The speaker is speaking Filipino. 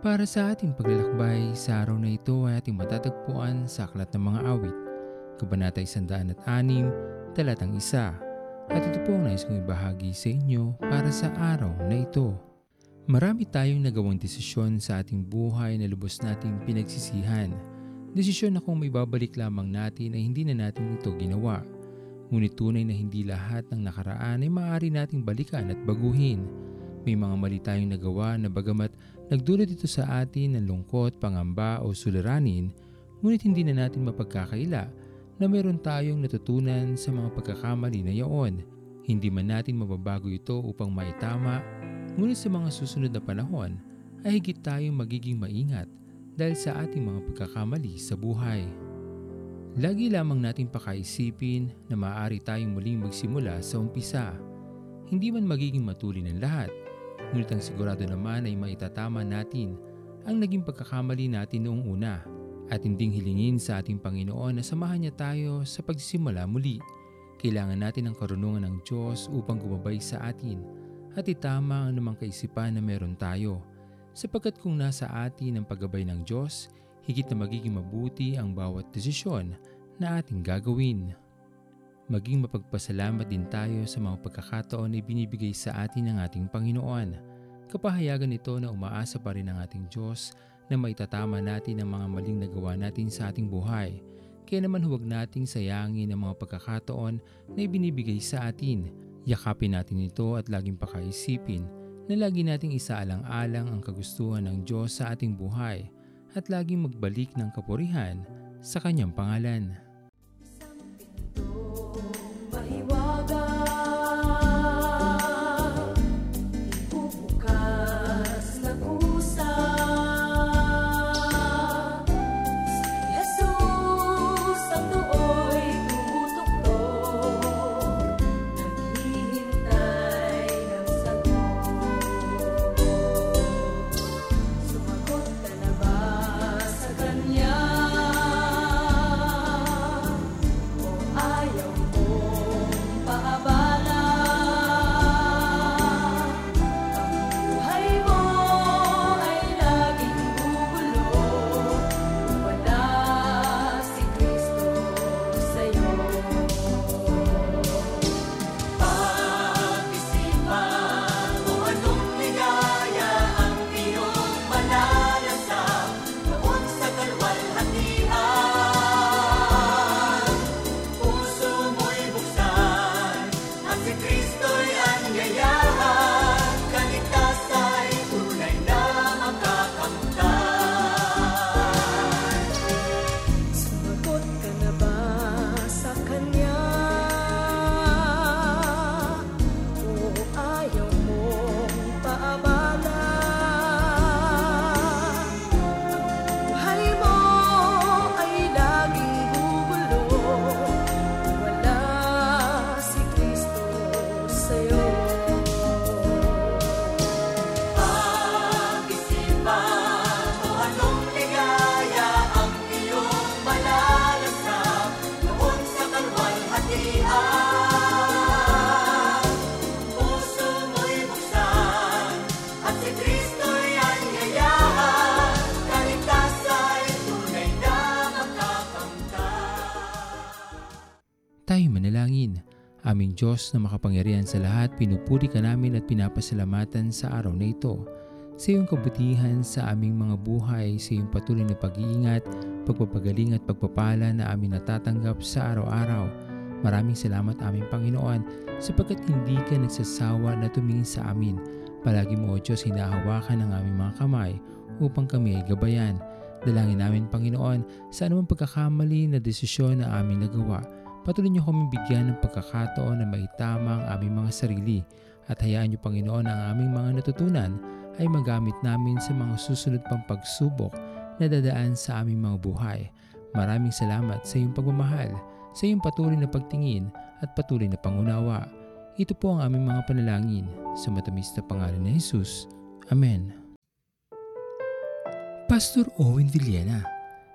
Para sa ating paglalakbay, sa araw na ito ay ating matatagpuan sa Aklat ng Mga Awit, Kabanata 106, Talatang 1. At ito po ang nais kong ibahagi sa inyo para sa araw na ito. Marami tayong nagawang desisyon sa ating buhay na lubos nating pinagsisihan. Desisyon na kung may babalik lamang natin ay hindi na natin ito ginawa. Ngunit tunay na hindi lahat ng nakaraan ay maaari nating balikan at baguhin. May mga mali tayong nagawa na bagamat nagdulot ito sa atin ng lungkot, pangamba o suliranin, ngunit hindi na natin mapagkakaila na meron tayong natutunan sa mga pagkakamali na yaon. Hindi man natin mababago ito upang maitama, ngunit sa mga susunod na panahon ay higit tayong magiging maingat dahil sa ating mga pagkakamali sa buhay. Lagi lamang nating pakaisipin na maaari tayong muling magsimula sa umpisa. Hindi man magiging matulin ang lahat, ngunit ang sigurado naman ay maitatama natin ang naging pagkakamali natin noong una at hinding hilingin sa ating Panginoon na samahan niya tayo sa pagsisimula muli. Kailangan natin ang karunungan ng Diyos upang gumabay sa atin at itama ang namang kaisipan na meron tayo. Sapagkat kung nasa atin ang paggabay ng Diyos, higit na magiging mabuti ang bawat desisyon na ating gagawin. Maging mapagpasalamat din tayo sa mga pagkakataon na ibinibigay sa atin ng ating Panginoon. Kapahayagan ito na umaasa pa rin ang ating Diyos na maitatama natin ang mga maling nagawa natin sa ating buhay. Kaya naman huwag nating sayangin ang mga pagkakataon na ibinibigay sa atin. Yakapin natin ito at laging pakaisipin na lagi nating isaalang-alang ang kagustuhan ng Diyos sa ating buhay at laging magbalik ng kapurihan sa kanyang pangalan. Tayo manalangin. Aming Diyos na makapangyarihan sa lahat, pinupuri ka namin at pinapasalamatan sa araw na ito. Sa iyong kabutihan sa aming mga buhay, sa iyong patuloy na pag-iingat, pagpapagaling at pagpapala na aming natatanggap sa araw-araw. Maraming salamat aming Panginoon sapagkat hindi ka nagsasawa na tumingin sa amin. Palagi mo, O Diyos, hinahawakan ang aming mga kamay upang kami ay gabayan. Dalangin namin, Panginoon, sa anumang pagkakamali na desisyon na aming nagawa, Patuloy niyo kaming bigyan ng pagkakataon na maitama ang aming mga sarili at hayaan niyo Panginoon ang aming mga natutunan ay magamit namin sa mga susunod pang pagsubok na dadaan sa aming mga buhay. Maraming salamat sa iyong pagmamahal, sa iyong patuloy na pagtingin at patuloy na pangunawa. Ito po ang aming mga panalangin sa matamis na pangalan ni Jesus. Amen. Pastor Owen Villena